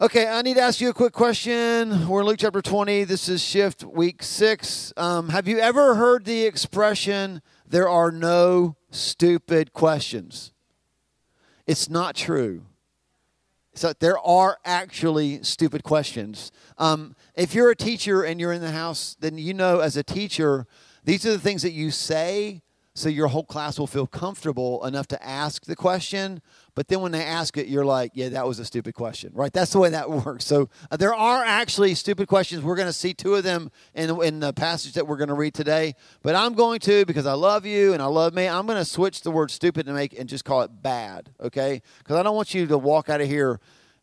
Okay, I need to ask you a quick question. We're in Luke chapter 20. This is shift week six. Um, have you ever heard the expression, there are no stupid questions? It's not true. So there are actually stupid questions. Um, if you're a teacher and you're in the house, then you know as a teacher, these are the things that you say so your whole class will feel comfortable enough to ask the question but then when they ask it you're like yeah that was a stupid question. Right? That's the way that works. So uh, there are actually stupid questions. We're going to see two of them in, in the passage that we're going to read today. But i'm going to because i love you and i love me. I'm going to switch the word stupid and make and just call it bad okay? Because i don't want you to walk out of here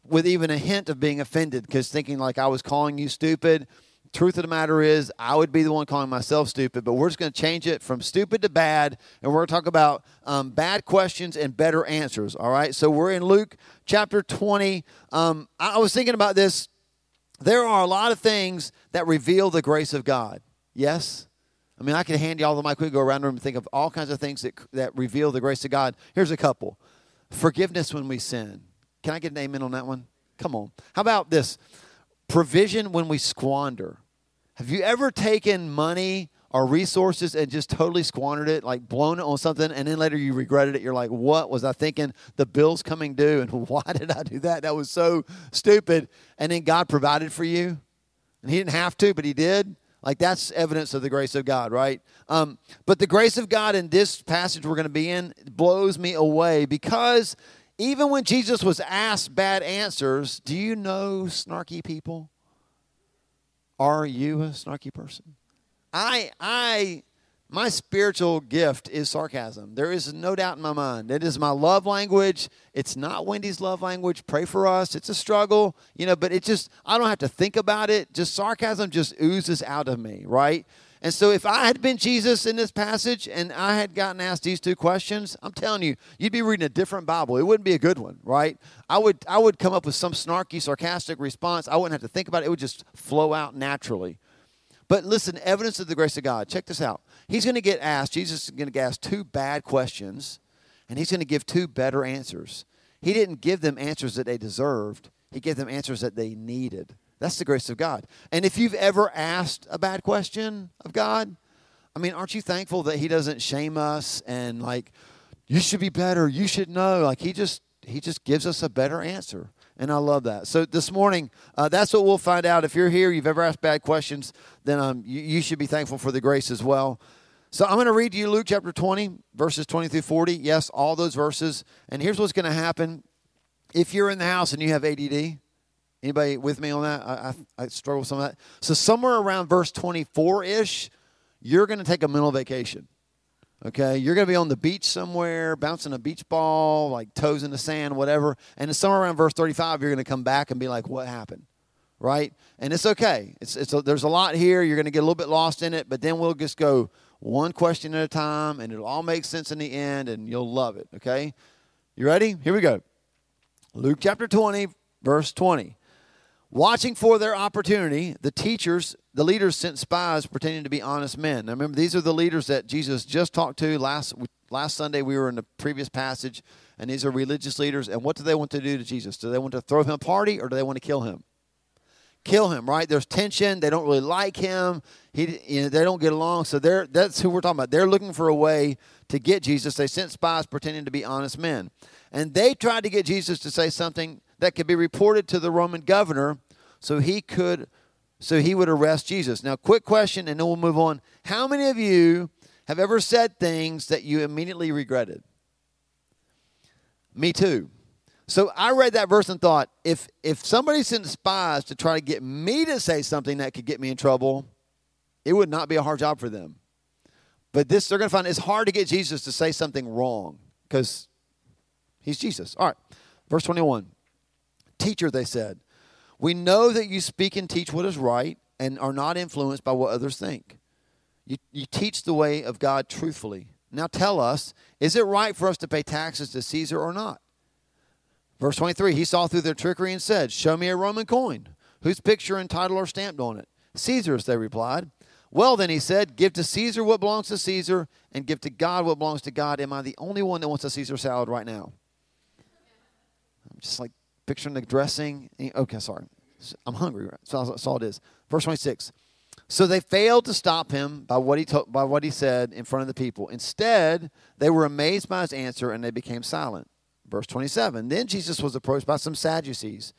with even a hint of being offended because thinking like i was calling you stupid truth of the matter is, I would be the one calling myself stupid, but we're just going to change it from stupid to bad, and we're going to talk about um, bad questions and better answers. All right. So we're in Luke chapter 20. Um, I was thinking about this. There are a lot of things that reveal the grace of God. Yes? I mean, I could hand you all the mic. We go around the room and think of all kinds of things that, that reveal the grace of God. Here's a couple forgiveness when we sin. Can I get an amen on that one? Come on. How about this? Provision when we squander. Have you ever taken money or resources and just totally squandered it, like blown it on something, and then later you regretted it? You're like, what was I thinking? The bill's coming due, and why did I do that? That was so stupid. And then God provided for you, and He didn't have to, but He did. Like that's evidence of the grace of God, right? Um, but the grace of God in this passage we're going to be in blows me away because even when Jesus was asked bad answers, do you know snarky people? Are you a snarky person? I, I, my spiritual gift is sarcasm. There is no doubt in my mind. It is my love language. It's not Wendy's love language. Pray for us. It's a struggle, you know, but it just, I don't have to think about it. Just sarcasm just oozes out of me, right? And so, if I had been Jesus in this passage and I had gotten asked these two questions, I'm telling you, you'd be reading a different Bible. It wouldn't be a good one, right? I would, I would come up with some snarky, sarcastic response. I wouldn't have to think about it. It would just flow out naturally. But listen, evidence of the grace of God. Check this out. He's going to get asked, Jesus is going to get asked two bad questions, and he's going to give two better answers. He didn't give them answers that they deserved, he gave them answers that they needed. That's the grace of God. And if you've ever asked a bad question of God, I mean, aren't you thankful that He doesn't shame us and like, you should be better, you should know. Like He just He just gives us a better answer. And I love that. So this morning, uh, that's what we'll find out. If you're here, you've ever asked bad questions, then um, you, you should be thankful for the grace as well. So I'm going to read to you Luke chapter 20, verses 20 through 40. Yes, all those verses. And here's what's going to happen. If you're in the house and you have ADD, Anybody with me on that? I, I, I struggle with some of that. So somewhere around verse 24-ish, you're going to take a mental vacation. Okay, you're going to be on the beach somewhere, bouncing a beach ball, like toes in the sand, whatever. And somewhere around verse 35, you're going to come back and be like, "What happened?" Right? And it's okay. It's it's a, there's a lot here. You're going to get a little bit lost in it, but then we'll just go one question at a time, and it'll all make sense in the end, and you'll love it. Okay, you ready? Here we go. Luke chapter 20, verse 20. Watching for their opportunity, the teachers, the leaders sent spies pretending to be honest men. Now remember, these are the leaders that Jesus just talked to last last Sunday. We were in the previous passage, and these are religious leaders. And what do they want to do to Jesus? Do they want to throw him a party, or do they want to kill him? Kill him, right? There's tension. They don't really like him. He, you know, they don't get along. So they're that's who we're talking about. They're looking for a way to get Jesus. They sent spies pretending to be honest men, and they tried to get Jesus to say something that could be reported to the Roman governor so he could so he would arrest Jesus. Now, quick question and then we'll move on. How many of you have ever said things that you immediately regretted? Me too. So I read that verse and thought, if if somebody sent spies to try to get me to say something that could get me in trouble, it would not be a hard job for them. But this they're going to find it's hard to get Jesus to say something wrong because he's Jesus. All right. Verse 21. Teacher, they said, we know that you speak and teach what is right and are not influenced by what others think. You, you teach the way of God truthfully. Now tell us, is it right for us to pay taxes to Caesar or not? Verse 23 He saw through their trickery and said, Show me a Roman coin. Whose picture and title are stamped on it? Caesar's, they replied. Well, then he said, Give to Caesar what belongs to Caesar, and give to God what belongs to God. Am I the only one that wants a Caesar salad right now? I'm just like, picturing the dressing. Okay, sorry. I'm hungry. So that's all it is. Verse 26. So they failed to stop him by what he to- by what he said in front of the people. Instead, they were amazed by his answer and they became silent. Verse 27. Then Jesus was approached by some Sadducees.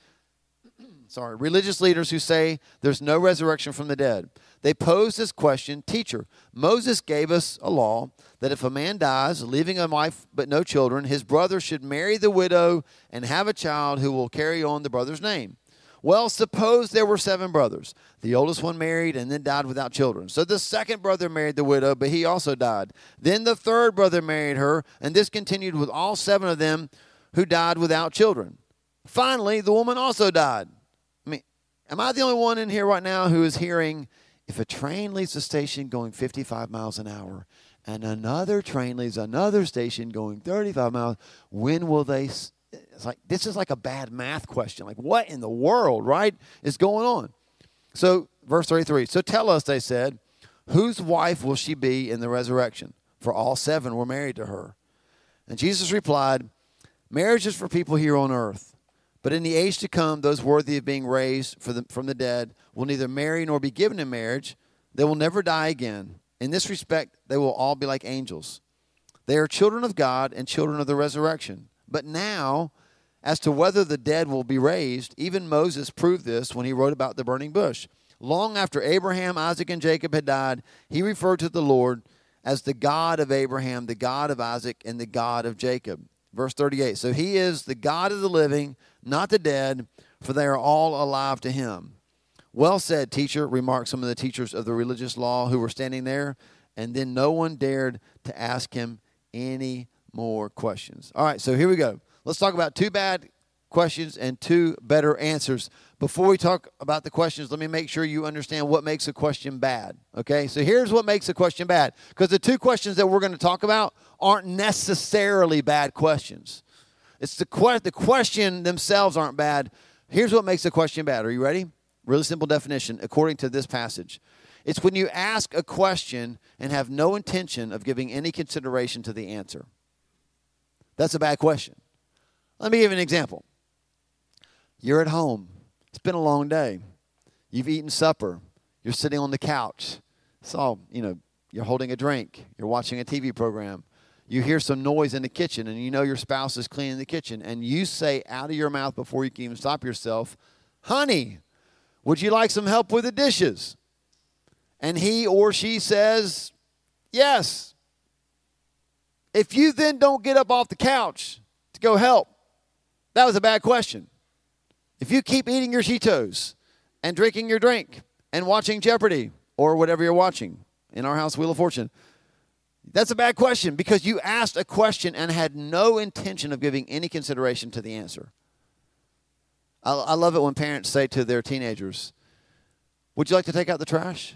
Sorry, religious leaders who say there's no resurrection from the dead. They pose this question, "Teacher, Moses gave us a law that if a man dies, leaving a wife but no children, his brother should marry the widow and have a child who will carry on the brother's name." Well, suppose there were seven brothers. The oldest one married and then died without children. So the second brother married the widow, but he also died. Then the third brother married her, and this continued with all seven of them who died without children. Finally, the woman also died. Am I the only one in here right now who is hearing if a train leaves a station going 55 miles an hour and another train leaves another station going 35 miles, when will they it's like this is like a bad math question. Like what in the world, right, is going on? So, verse 33. So tell us, they said, whose wife will she be in the resurrection? For all seven were married to her. And Jesus replied, Marriage is for people here on earth. But in the age to come, those worthy of being raised from the dead will neither marry nor be given in marriage. They will never die again. In this respect, they will all be like angels. They are children of God and children of the resurrection. But now, as to whether the dead will be raised, even Moses proved this when he wrote about the burning bush. Long after Abraham, Isaac, and Jacob had died, he referred to the Lord as the God of Abraham, the God of Isaac, and the God of Jacob. Verse 38 So he is the God of the living, not the dead, for they are all alive to him. Well said, teacher, remarked some of the teachers of the religious law who were standing there, and then no one dared to ask him any more questions. All right, so here we go. Let's talk about two bad questions and two better answers. Before we talk about the questions, let me make sure you understand what makes a question bad. Okay, so here's what makes a question bad. Because the two questions that we're going to talk about aren't necessarily bad questions. It's the, que- the question themselves aren't bad. Here's what makes a question bad. Are you ready? Really simple definition according to this passage. It's when you ask a question and have no intention of giving any consideration to the answer. That's a bad question. Let me give you an example. You're at home. It's been a long day. You've eaten supper. You're sitting on the couch. It's all, you know, you're holding a drink. You're watching a TV program. You hear some noise in the kitchen and you know your spouse is cleaning the kitchen. And you say out of your mouth before you can even stop yourself, Honey, would you like some help with the dishes? And he or she says, Yes. If you then don't get up off the couch to go help, that was a bad question. If you keep eating your Cheetos and drinking your drink and watching Jeopardy or whatever you're watching, in our house, Wheel of Fortune, that's a bad question because you asked a question and had no intention of giving any consideration to the answer. I, I love it when parents say to their teenagers, Would you like to take out the trash?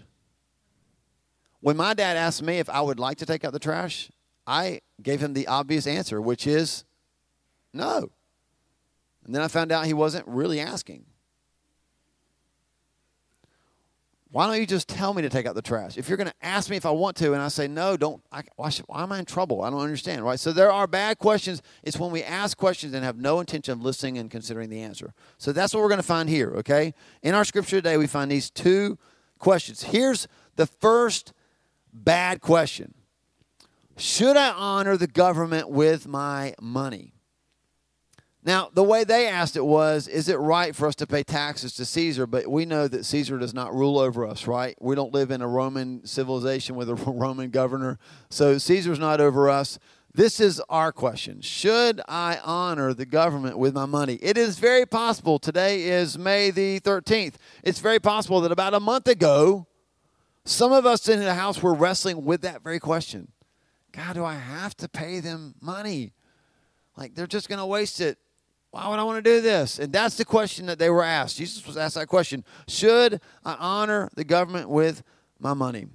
When my dad asked me if I would like to take out the trash, I gave him the obvious answer, which is no. And then I found out he wasn't really asking. Why don't you just tell me to take out the trash? If you're going to ask me if I want to, and I say no, don't. I, why, should, why am I in trouble? I don't understand, right? So there are bad questions. It's when we ask questions and have no intention of listening and considering the answer. So that's what we're going to find here. Okay, in our scripture today, we find these two questions. Here's the first bad question: Should I honor the government with my money? Now, the way they asked it was, is it right for us to pay taxes to Caesar? But we know that Caesar does not rule over us, right? We don't live in a Roman civilization with a Roman governor. So Caesar's not over us. This is our question. Should I honor the government with my money? It is very possible. Today is May the 13th. It's very possible that about a month ago, some of us in the house were wrestling with that very question. God, do I have to pay them money? Like they're just going to waste it why would I want to do this? And that's the question that they were asked. Jesus was asked that question Should I honor the government with my money?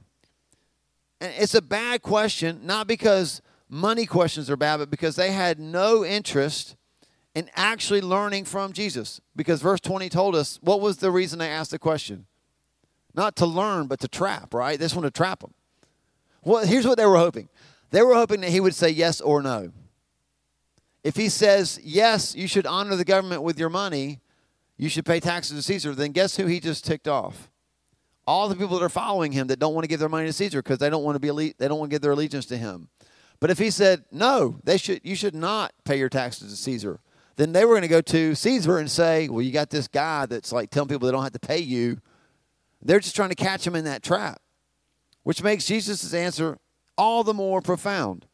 And it's a bad question, not because money questions are bad, but because they had no interest in actually learning from Jesus. Because verse 20 told us what was the reason they asked the question? Not to learn, but to trap, right? This one to trap them. Well, here's what they were hoping they were hoping that he would say yes or no. If he says, yes, you should honor the government with your money, you should pay taxes to Caesar, then guess who he just ticked off? All the people that are following him that don't want to give their money to Caesar because they don't want to be they don't want to give their allegiance to him. But if he said, no, they should, you should not pay your taxes to Caesar, then they were going to go to Caesar and say, well, you got this guy that's like telling people they don't have to pay you. They're just trying to catch him in that trap, which makes Jesus' answer all the more profound.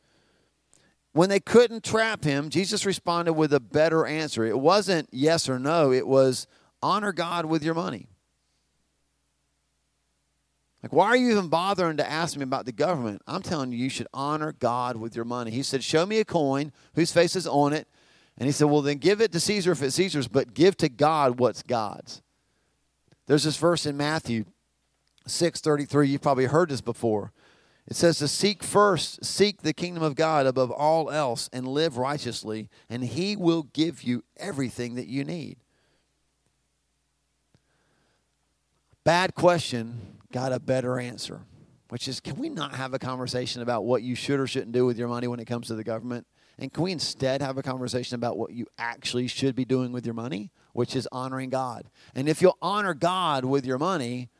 When they couldn't trap him, Jesus responded with a better answer. It wasn't yes or no, it was honor God with your money. Like, why are you even bothering to ask me about the government? I'm telling you, you should honor God with your money. He said, Show me a coin whose face is on it. And he said, Well, then give it to Caesar if it's Caesar's, but give to God what's God's. There's this verse in Matthew 6:33. You've probably heard this before. It says to seek first, seek the kingdom of God above all else and live righteously, and he will give you everything that you need. Bad question got a better answer, which is can we not have a conversation about what you should or shouldn't do with your money when it comes to the government? And can we instead have a conversation about what you actually should be doing with your money, which is honoring God? And if you'll honor God with your money,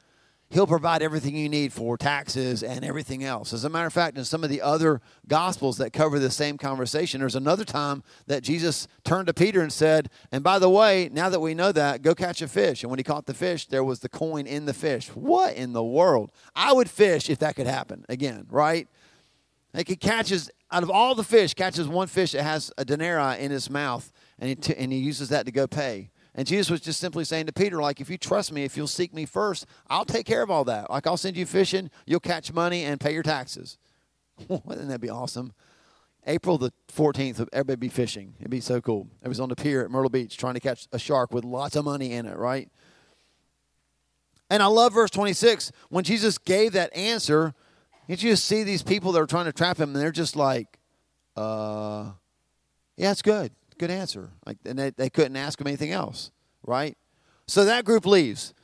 He'll provide everything you need for taxes and everything else. As a matter of fact, in some of the other gospels that cover the same conversation, there's another time that Jesus turned to Peter and said, And by the way, now that we know that, go catch a fish. And when he caught the fish, there was the coin in the fish. What in the world? I would fish if that could happen again, right? Like he catches, out of all the fish, catches one fish that has a denarii in his mouth, and he, t- and he uses that to go pay. And Jesus was just simply saying to Peter, like, if you trust me, if you'll seek me first, I'll take care of all that. Like, I'll send you fishing, you'll catch money and pay your taxes. Wouldn't that be awesome? April the 14th, everybody be fishing. It'd be so cool. I was on the pier at Myrtle Beach trying to catch a shark with lots of money in it, right? And I love verse 26. When Jesus gave that answer, you just see these people that are trying to trap him and they're just like, uh, yeah, it's good good answer. Like, and they, they couldn't ask him anything else, right? So that group leaves.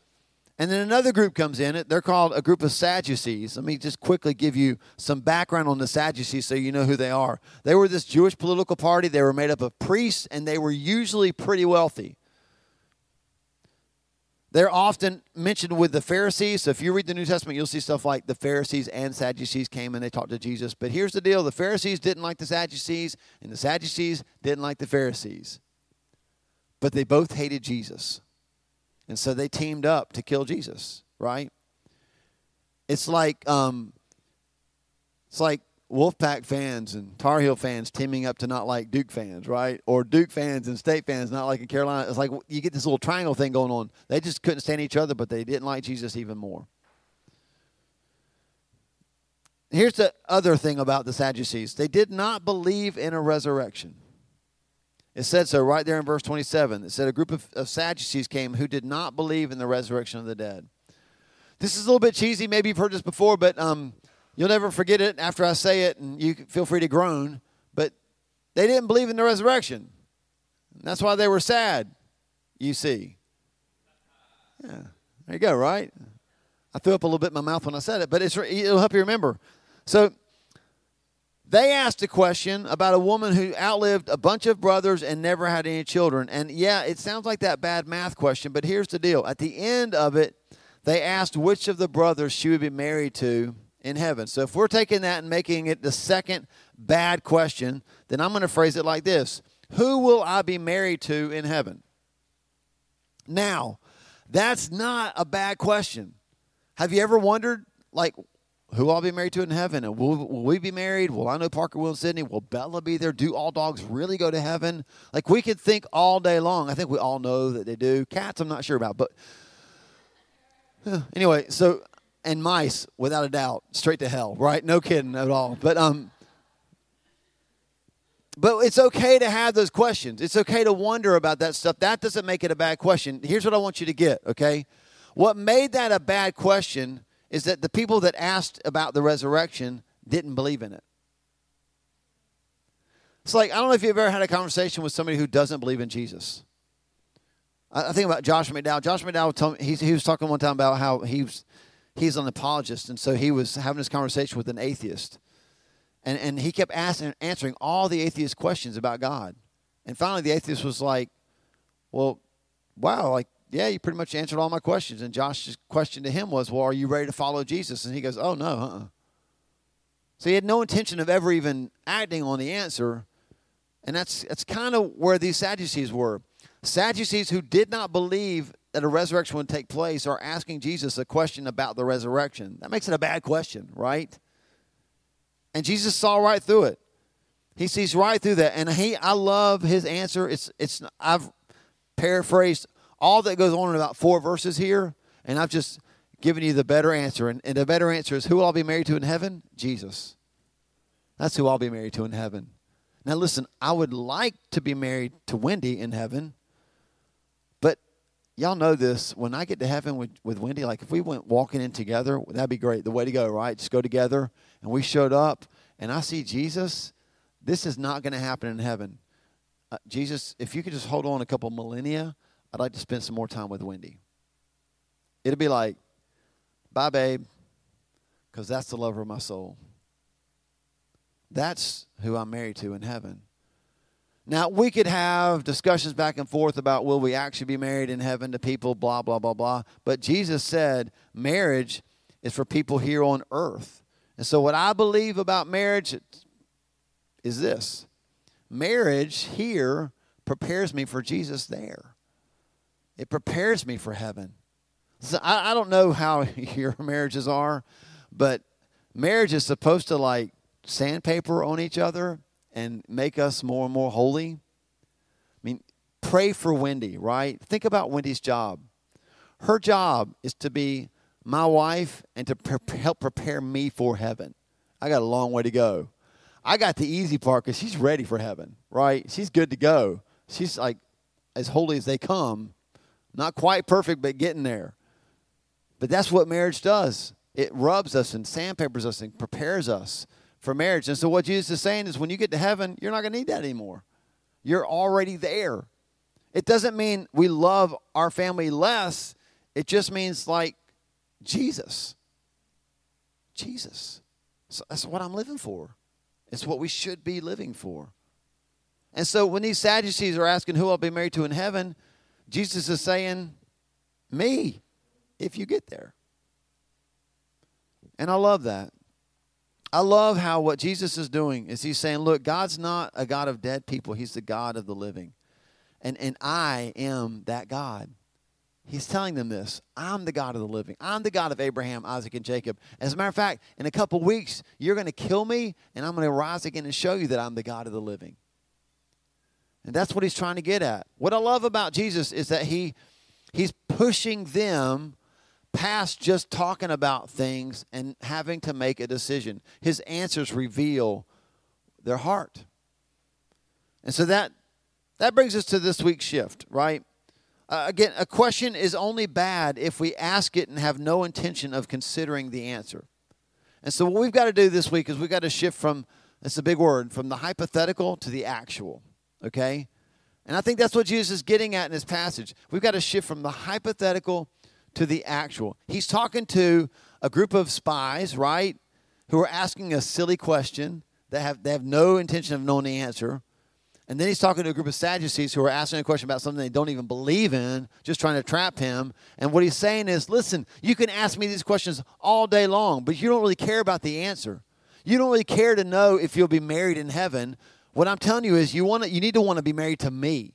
And then another group comes in. It they're called a group of Sadducees. Let me just quickly give you some background on the Sadducees so you know who they are. They were this Jewish political party. They were made up of priests, and they were usually pretty wealthy. They're often mentioned with the Pharisees. So if you read the New Testament, you'll see stuff like the Pharisees and Sadducees came and they talked to Jesus. But here's the deal the Pharisees didn't like the Sadducees, and the Sadducees didn't like the Pharisees. But they both hated Jesus. And so they teamed up to kill Jesus, right? It's like um, it's like Wolfpack fans and Tar Heel fans teaming up to not like Duke fans, right? Or Duke fans and State fans not liking Carolina. It's like you get this little triangle thing going on. They just couldn't stand each other, but they didn't like Jesus even more. Here's the other thing about the Sadducees they did not believe in a resurrection. It said so right there in verse 27. It said a group of, of Sadducees came who did not believe in the resurrection of the dead. This is a little bit cheesy. Maybe you've heard this before, but um, You'll never forget it after I say it, and you feel free to groan. But they didn't believe in the resurrection. That's why they were sad, you see. Yeah, there you go, right? I threw up a little bit in my mouth when I said it, but it'll help you remember. So they asked a question about a woman who outlived a bunch of brothers and never had any children. And yeah, it sounds like that bad math question, but here's the deal. At the end of it, they asked which of the brothers she would be married to in heaven. So if we're taking that and making it the second bad question, then I'm going to phrase it like this Who will I be married to in heaven? Now, that's not a bad question. Have you ever wondered, like, who I'll be married to in heaven? And will, will we be married? Will I know Parker, Will, and Sydney? Will Bella be there? Do all dogs really go to heaven? Like, we could think all day long. I think we all know that they do. Cats, I'm not sure about. But anyway, so and mice, without a doubt, straight to hell, right? No kidding at all. But um, but it's okay to have those questions. It's okay to wonder about that stuff. That doesn't make it a bad question. Here's what I want you to get, okay? What made that a bad question is that the people that asked about the resurrection didn't believe in it. It's like, I don't know if you've ever had a conversation with somebody who doesn't believe in Jesus. I think about Josh McDowell. Josh McDowell told me, he, he was talking one time about how he was he's an apologist, and so he was having this conversation with an atheist. And, and he kept asking, answering all the atheist questions about God. And finally, the atheist was like, Well, wow, like, yeah, you pretty much answered all my questions. And Josh's question to him was, Well, are you ready to follow Jesus? And he goes, Oh, no, uh uh So he had no intention of ever even acting on the answer. And that's, that's kind of where these Sadducees were. Sadducees who did not believe that a resurrection would take place are asking Jesus a question about the resurrection. That makes it a bad question, right? And Jesus saw right through it. He sees right through that. And he I love his answer. It's it's I've paraphrased all that goes on in about four verses here, and I've just given you the better answer. And, and the better answer is who will I be married to in heaven? Jesus. That's who I'll be married to in heaven. Now listen, I would like to be married to Wendy in heaven y'all know this. When I get to heaven with, with Wendy, like if we went walking in together, that'd be great. The way to go, right? Just go together. And we showed up, and I see Jesus. This is not going to happen in heaven. Uh, Jesus, if you could just hold on a couple millennia, I'd like to spend some more time with Wendy. It'd be like, bye, babe, because that's the lover of my soul. That's who I'm married to in heaven. Now, we could have discussions back and forth about will we actually be married in heaven to people, blah, blah, blah, blah. But Jesus said marriage is for people here on earth. And so, what I believe about marriage is this marriage here prepares me for Jesus there, it prepares me for heaven. So I, I don't know how your marriages are, but marriage is supposed to like sandpaper on each other and make us more and more holy. I mean, pray for Wendy, right? Think about Wendy's job. Her job is to be my wife and to pre- help prepare me for heaven. I got a long way to go. I got the easy part because she's ready for heaven, right? She's good to go. She's like as holy as they come. Not quite perfect, but getting there. But that's what marriage does. It rubs us and sandpapers us and prepares us for marriage. And so, what Jesus is saying is when you get to heaven, you're not going to need that anymore. You're already there. It doesn't mean we love our family less, it just means like Jesus. Jesus. So that's what I'm living for. It's what we should be living for. And so when these Sadducees are asking who I'll be married to in heaven, Jesus is saying, Me, if you get there. And I love that. I love how what Jesus is doing is he's saying, look, God's not a God of dead people, he's the God of the living. And and I am that God. He's telling them this. I'm the God of the living. I'm the God of Abraham, Isaac, and Jacob. As a matter of fact, in a couple weeks, you're going to kill me, and I'm going to rise again and show you that I'm the God of the living. And that's what he's trying to get at. What I love about Jesus is that he he's pushing them past just talking about things and having to make a decision. His answers reveal their heart. And so that that brings us to this week's shift, right? Uh, again, a question is only bad if we ask it and have no intention of considering the answer. And so what we've got to do this week is we've got to shift from it's a big word from the hypothetical to the actual, okay? And I think that's what Jesus is getting at in this passage. We've got to shift from the hypothetical to the actual. He's talking to a group of spies, right, who are asking a silly question that have they have no intention of knowing the answer. And then he's talking to a group of Sadducees who are asking a question about something they don't even believe in, just trying to trap him. And what he's saying is, listen, you can ask me these questions all day long, but you don't really care about the answer. You don't really care to know if you'll be married in heaven. What I'm telling you is you want to, you need to want to be married to me.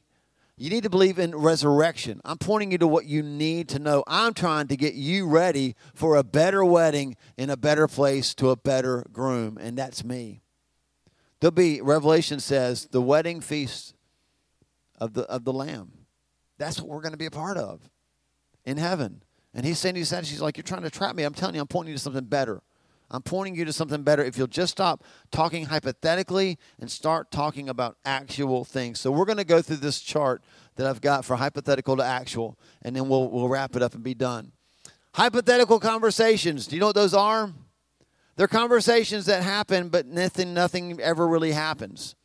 You need to believe in resurrection. I'm pointing you to what you need to know. I'm trying to get you ready for a better wedding in a better place to a better groom, and that's me. There'll be, Revelation says, the wedding feast of the, of the Lamb. That's what we're going to be a part of in heaven. And he's saying to these she's like, you're trying to trap me. I'm telling you, I'm pointing you to something better. I'm pointing you to something better if you'll just stop talking hypothetically and start talking about actual things. So we're going to go through this chart that I've got for hypothetical to actual, and then we'll, we'll wrap it up and be done. Hypothetical conversations. Do you know what those are? They're conversations that happen, but nothing, nothing ever really happens.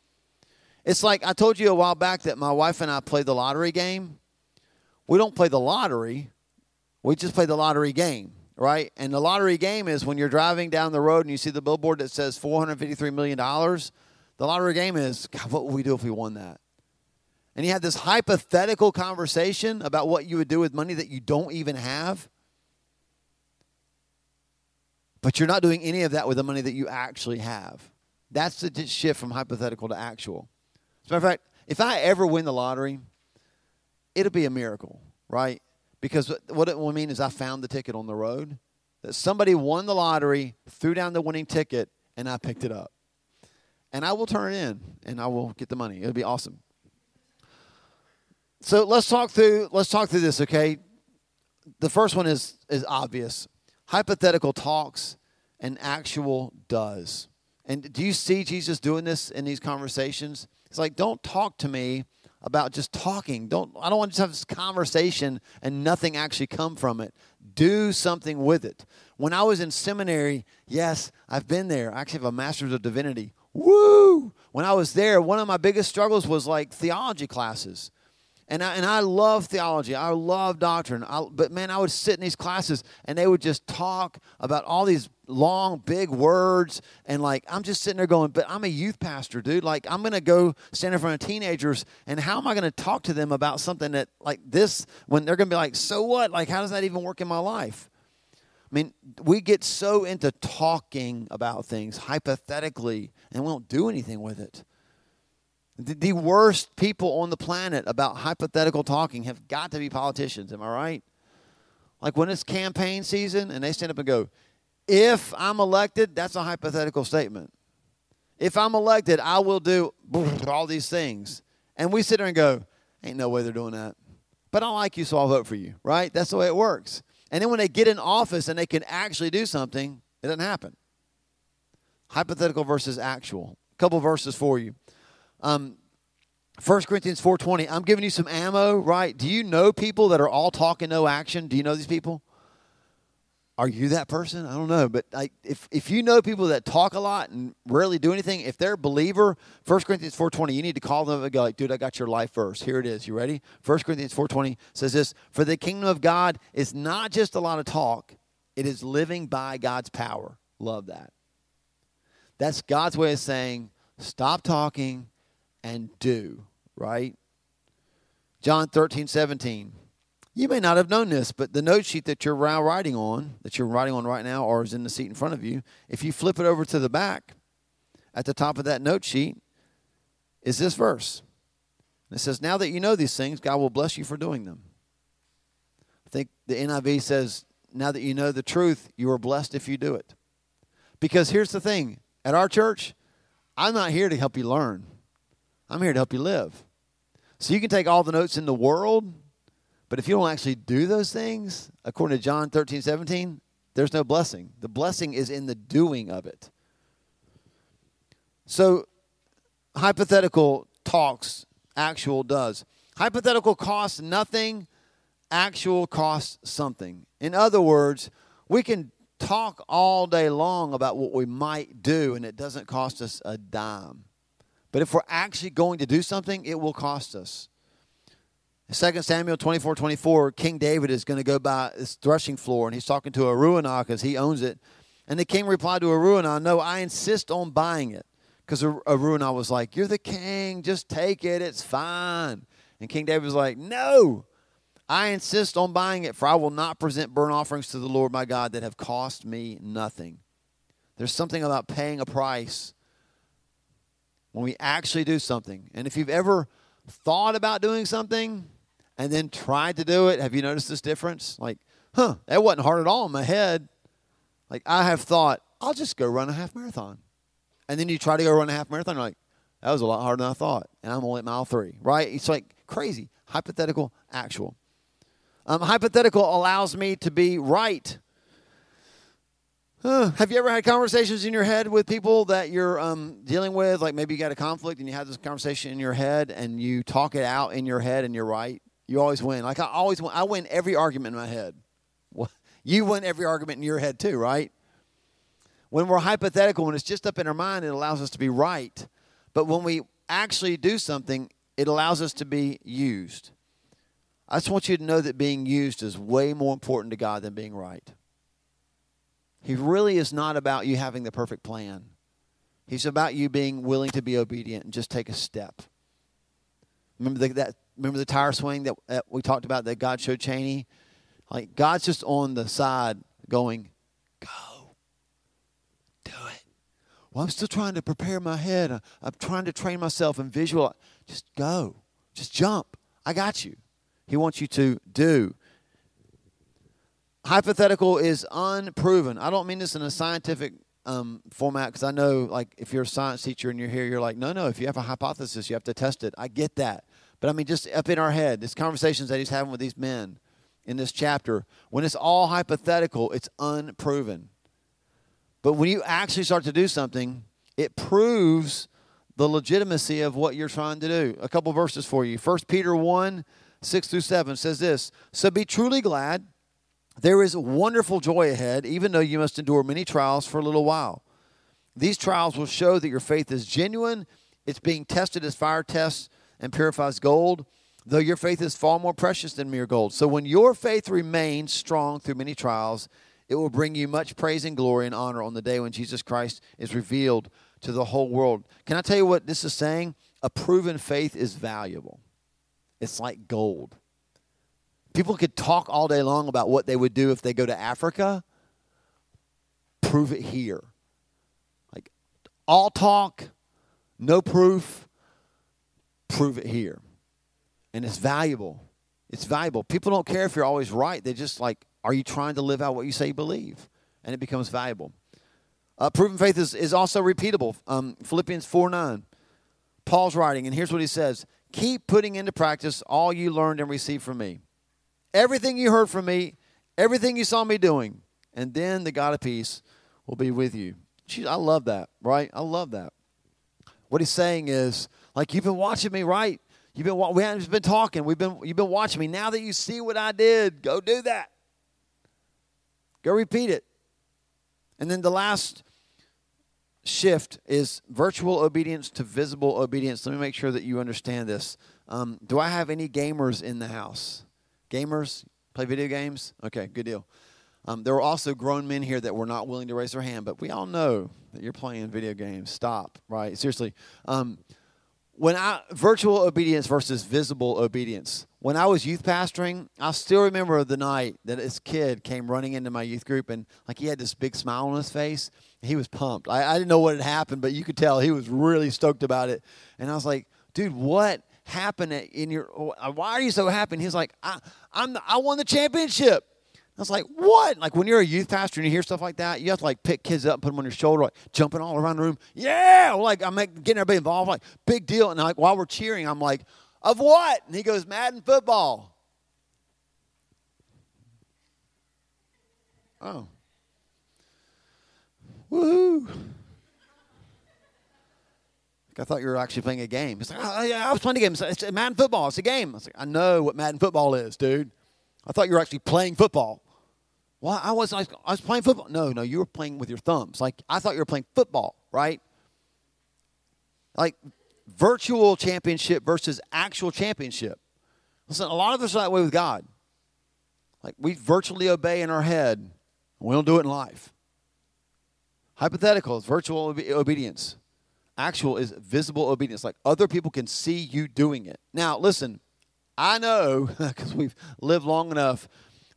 It's like I told you a while back that my wife and I play the lottery game. We don't play the lottery, we just play the lottery game right? And the lottery game is when you're driving down the road and you see the billboard that says $453 million. The lottery game is, God, what would we do if we won that? and you have this hypothetical conversation about what you would do with money that you don't even have, but you're not doing any of that with the money that you actually have. That's the shift from hypothetical to actual. As a matter of fact, if I ever win the lottery, it'll be a miracle, right? Because what it will mean is I found the ticket on the road, that somebody won the lottery, threw down the winning ticket, and I picked it up. And I will turn it in and I will get the money. It'll be awesome. So let's talk through let's talk through this, okay? The first one is is obvious. Hypothetical talks and actual does. And do you see Jesus doing this in these conversations? It's like, don't talk to me about just talking. Don't I don't want to just have this conversation and nothing actually come from it. Do something with it. When I was in seminary, yes, I've been there. I actually have a master's of divinity. Woo! When I was there, one of my biggest struggles was like theology classes. And I, and I love theology. I love doctrine. I, but man, I would sit in these classes and they would just talk about all these long, big words. And like, I'm just sitting there going, but I'm a youth pastor, dude. Like, I'm going to go stand in front of teenagers. And how am I going to talk to them about something that, like, this, when they're going to be like, so what? Like, how does that even work in my life? I mean, we get so into talking about things hypothetically and we don't do anything with it. The, worst people on the planet about hypothetical talking have got to be politicians. Am I right? Like when it's campaign season and they stand up and go, if I'm elected, that's a hypothetical statement. If I'm elected, I will do all these things. And we sit there and go, ain't no way they're doing that. But I like you, so I'll vote for you, right? That's the way it works. And then when they get in office and they can actually do something, it doesn't happen. Hypothetical versus actual. A couple verses for you. Um, 1 Corinthians 4.20, I'm giving you some ammo, right? Do you know people that are all talking, no action? Do you know these people? Are you that person? I don't know. But like, if, if you know people that talk a lot and rarely do anything, if they're a believer, 1 Corinthians 4.20, you need to call them and go like, dude, I got your life verse. Here it is. You ready? 1 Corinthians 4.20 says this, For the kingdom of God is not just a lot of talk, it is living by God's power. Love that. That's God's way of saying, stop talking and do, right? John 13, 17. You may not have known this, but the note sheet that you're writing on, that you're writing on right now, or is in the seat in front of you, if you flip it over to the back, at the top of that note sheet is this verse. It says, Now that you know these things, God will bless you for doing them. I think the NIV says, Now that you know the truth, you are blessed if you do it. Because here's the thing at our church, I'm not here to help you learn, I'm here to help you live. So you can take all the notes in the world, but if you don't actually do those things, according to John 13, 17, there's no blessing. The blessing is in the doing of it. So, hypothetical talks, actual does. Hypothetical costs nothing, actual costs something. In other words, we can talk all day long about what we might do, and it doesn't cost us a dime. But if we're actually going to do something, it will cost us. 2 Samuel 24 24, King David is going to go by this threshing floor and he's talking to Araunah because he owns it. And the king replied to Araunah, No, I insist on buying it. Because Araunah was like, You're the king, just take it, it's fine. And King David was like, No, I insist on buying it, for I will not present burnt offerings to the Lord my God that have cost me nothing. There's something about paying a price when we actually do something. And if you've ever thought about doing something and then tried to do it, have you noticed this difference? Like, huh, that wasn't hard at all in my head. Like, I have thought, I'll just go run a half marathon. And then you try to go run a half marathon, like, that was a lot harder than I thought. And I'm only at mile three, right? It's like crazy. Hypothetical, actual. Um, hypothetical allows me to be right have you ever had conversations in your head with people that you're um, dealing with? Like maybe you got a conflict and you have this conversation in your head and you talk it out in your head and you're right. You always win. Like I always win. I win every argument in my head. Well, you win every argument in your head too, right? When we're hypothetical, when it's just up in our mind, it allows us to be right. But when we actually do something, it allows us to be used. I just want you to know that being used is way more important to God than being right. He really is not about you having the perfect plan. He's about you being willing to be obedient and just take a step. Remember the, that? Remember the tire swing that, that we talked about that God showed Cheney? Like God's just on the side going, "Go, do it." Well, I'm still trying to prepare my head. I'm trying to train myself and visualize. Just go, just jump. I got you. He wants you to do. Hypothetical is unproven. I don't mean this in a scientific um, format because I know, like, if you're a science teacher and you're here, you're like, no, no. If you have a hypothesis, you have to test it. I get that, but I mean, just up in our head, these conversations that he's having with these men in this chapter, when it's all hypothetical, it's unproven. But when you actually start to do something, it proves the legitimacy of what you're trying to do. A couple verses for you. 1 Peter 1 6 through 7 says this So be truly glad. There is wonderful joy ahead, even though you must endure many trials for a little while. These trials will show that your faith is genuine. It's being tested as fire tests and purifies gold, though your faith is far more precious than mere gold. So when your faith remains strong through many trials, it will bring you much praise and glory and honor on the day when Jesus Christ is revealed to the whole world. Can I tell you what this is saying? A proven faith is valuable. It's like gold. People could talk all day long about what they would do if they go to Africa. Prove it here. Like all talk, no proof, prove it here. And it's valuable. It's valuable. People don't care if you're always right. They just like, are you trying to live out what you say you believe? And it becomes valuable. Uh, proven faith is, is also repeatable. Um, Philippians 4 9. Paul's writing, and here's what he says Keep putting into practice all you learned and received from me. Everything you heard from me, everything you saw me doing, and then the God of peace will be with you. Jeez, I love that, right? I love that. What he's saying is, like, you've been watching me, right? You've been we haven't just been talking. We've been you've been watching me. Now that you see what I did, go do that. Go repeat it. And then the last shift is virtual obedience to visible obedience. Let me make sure that you understand this. Um, do I have any gamers in the house? Gamers play video games? Okay, good deal. Um, there were also grown men here that were not willing to raise their hand, but we all know that you're playing video games. Stop, right? Seriously. Um, when I virtual obedience versus visible obedience. When I was youth pastoring, I still remember the night that this kid came running into my youth group and like he had this big smile on his face. He was pumped. I, I didn't know what had happened, but you could tell he was really stoked about it. And I was like, dude, what happened in your? Oh, uh, why are you so happy? And he's like, I, I'm the, I won the championship. I was like, what? Like when you're a youth pastor and you hear stuff like that, you have to like pick kids up and put them on your shoulder, like jumping all around the room. Yeah, like I'm like, getting everybody involved, like big deal. And like while we're cheering, I'm like, of what? And he goes, Madden football. Oh. Woohoo. I thought you were actually playing a game. He's like, oh, yeah, I was playing a game. It's Madden football. It's a game. I was like, I know what Madden football is, dude. I thought you were actually playing football. Well, I was, I was playing football. No, no, you were playing with your thumbs. Like, I thought you were playing football, right? Like, virtual championship versus actual championship. Listen, a lot of us are that way with God. Like, we virtually obey in our head, we don't do it in life. Hypothetical is virtual obe- obedience. Actual is visible obedience. Like, other people can see you doing it. Now, listen, I know, because we've lived long enough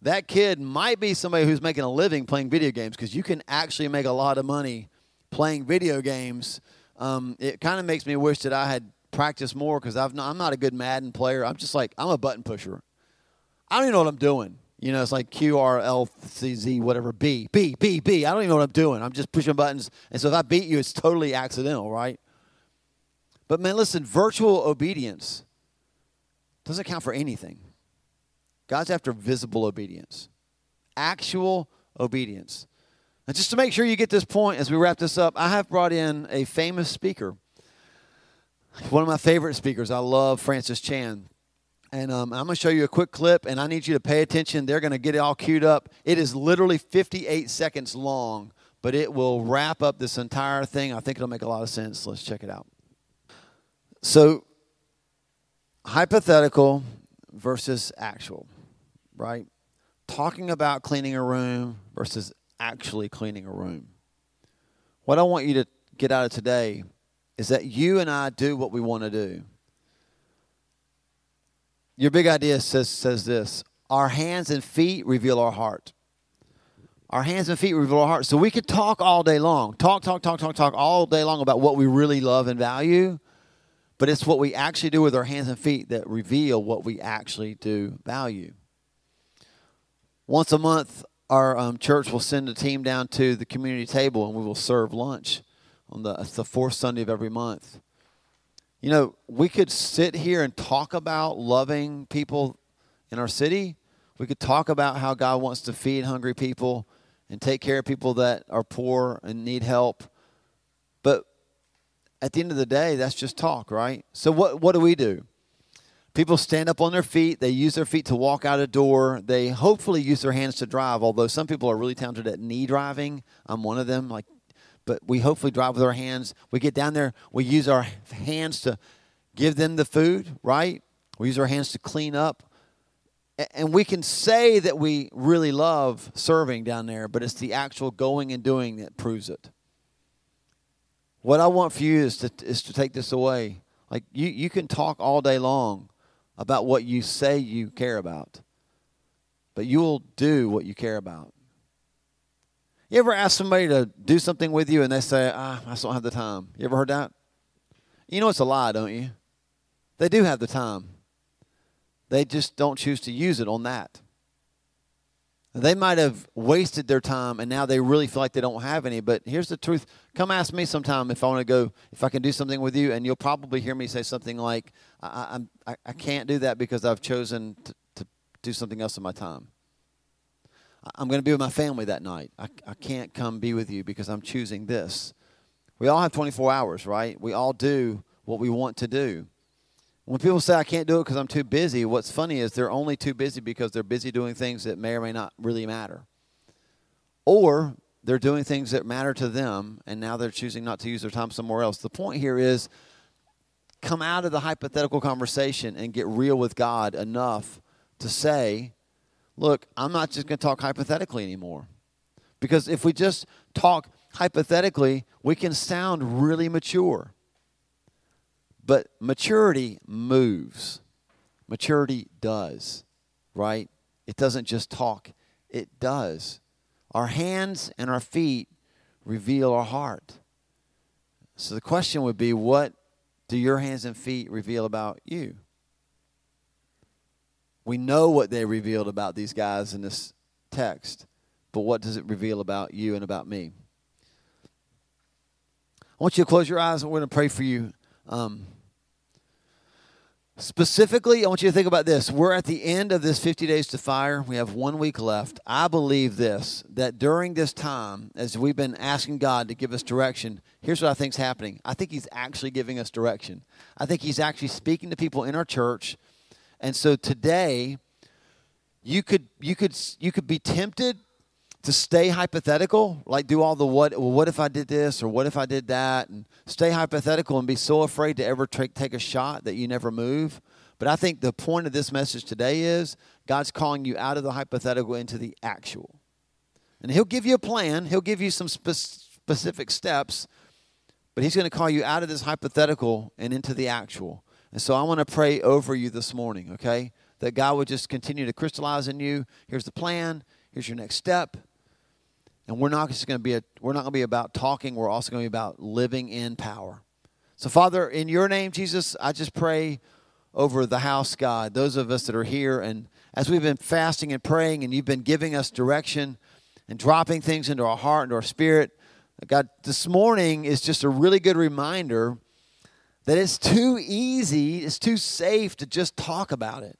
that kid might be somebody who's making a living playing video games because you can actually make a lot of money playing video games. Um, it kind of makes me wish that I had practiced more because I'm not a good Madden player. I'm just like, I'm a button pusher. I don't even know what I'm doing. You know, it's like Q R L C Z whatever B B B B. I don't even know what I'm doing. I'm just pushing buttons, and so if I beat you, it's totally accidental, right? But man, listen, virtual obedience doesn't count for anything. God's after visible obedience, actual obedience. And just to make sure you get this point as we wrap this up, I have brought in a famous speaker. One of my favorite speakers. I love Francis Chan. And um, I'm going to show you a quick clip, and I need you to pay attention. They're going to get it all queued up. It is literally 58 seconds long, but it will wrap up this entire thing. I think it'll make a lot of sense. Let's check it out. So, hypothetical versus actual right? Talking about cleaning a room versus actually cleaning a room. What I want you to get out of today is that you and I do what we want to do. Your big idea says says this: Our hands and feet reveal our heart. Our hands and feet reveal our heart. So we could talk all day long, talk, talk, talk, talk, talk all day long about what we really love and value. But it's what we actually do with our hands and feet that reveal what we actually do value. Once a month, our um, church will send a team down to the community table and we will serve lunch on the, the fourth Sunday of every month. You know, we could sit here and talk about loving people in our city. We could talk about how God wants to feed hungry people and take care of people that are poor and need help. But at the end of the day, that's just talk, right? So what what do we do? People stand up on their feet, they use their feet to walk out a door, they hopefully use their hands to drive, although some people are really talented at knee driving. I'm one of them. Like but we hopefully drive with our hands. We get down there, we use our hands to give them the food, right? We use our hands to clean up. And we can say that we really love serving down there, but it's the actual going and doing that proves it. What I want for you is to, is to take this away. Like, you, you can talk all day long about what you say you care about, but you'll do what you care about. You ever ask somebody to do something with you and they say, ah, I just don't have the time? You ever heard that? You know it's a lie, don't you? They do have the time. They just don't choose to use it on that. They might have wasted their time and now they really feel like they don't have any. But here's the truth. Come ask me sometime if I want to go, if I can do something with you, and you'll probably hear me say something like, I, I, I can't do that because I've chosen to, to do something else in my time. I'm going to be with my family that night. I, I can't come be with you because I'm choosing this. We all have 24 hours, right? We all do what we want to do. When people say I can't do it because I'm too busy, what's funny is they're only too busy because they're busy doing things that may or may not really matter. Or they're doing things that matter to them and now they're choosing not to use their time somewhere else. The point here is come out of the hypothetical conversation and get real with God enough to say, look, I'm not just going to talk hypothetically anymore. Because if we just talk hypothetically, we can sound really mature. But maturity moves. Maturity does, right? It doesn't just talk, it does. Our hands and our feet reveal our heart. So the question would be what do your hands and feet reveal about you? We know what they revealed about these guys in this text, but what does it reveal about you and about me? I want you to close your eyes and we're going to pray for you. Um, specifically, I want you to think about this. We're at the end of this 50 days to fire. We have one week left. I believe this that during this time, as we've been asking God to give us direction, here's what I think is happening. I think He's actually giving us direction. I think He's actually speaking to people in our church and so today, you could you could you could be tempted to stay hypothetical, like do all the what well, what if I did this or what if I did that and stay hypothetical and be so afraid to ever take take a shot that you never move. But I think the point of this message today is God's calling you out of the hypothetical into the actual. And he'll give you a plan, he'll give you some spe- specific steps, but he's going to call you out of this hypothetical and into the actual. And so I want to pray over you this morning, okay? That God would just continue to crystallize in you. Here's the plan. Here's your next step. And we're not just going to be a, we're not going to be about talking. We're also going to be about living in power. So Father, in your name, Jesus, I just pray over the house, God, those of us that are here, and as we've been fasting and praying, and you've been giving us direction and dropping things into our heart and our spirit, God, this morning is just a really good reminder that it's too easy, it's too safe to just talk about it.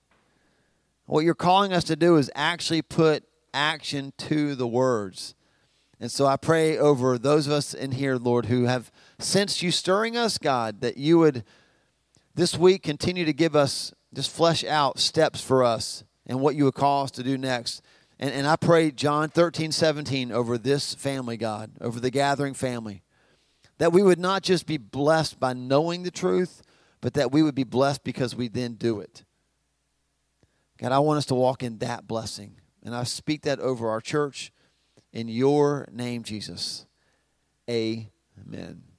What you're calling us to do is actually put action to the words. And so I pray over those of us in here, Lord, who have sensed you stirring us, God, that you would this week continue to give us, just flesh out steps for us and what you would call us to do next. And, and I pray John 13, 17 over this family, God, over the gathering family that we would not just be blessed by knowing the truth, but that we would be blessed because we then do it. God, I want us to walk in that blessing. And I speak that over our church in your name, Jesus. Amen.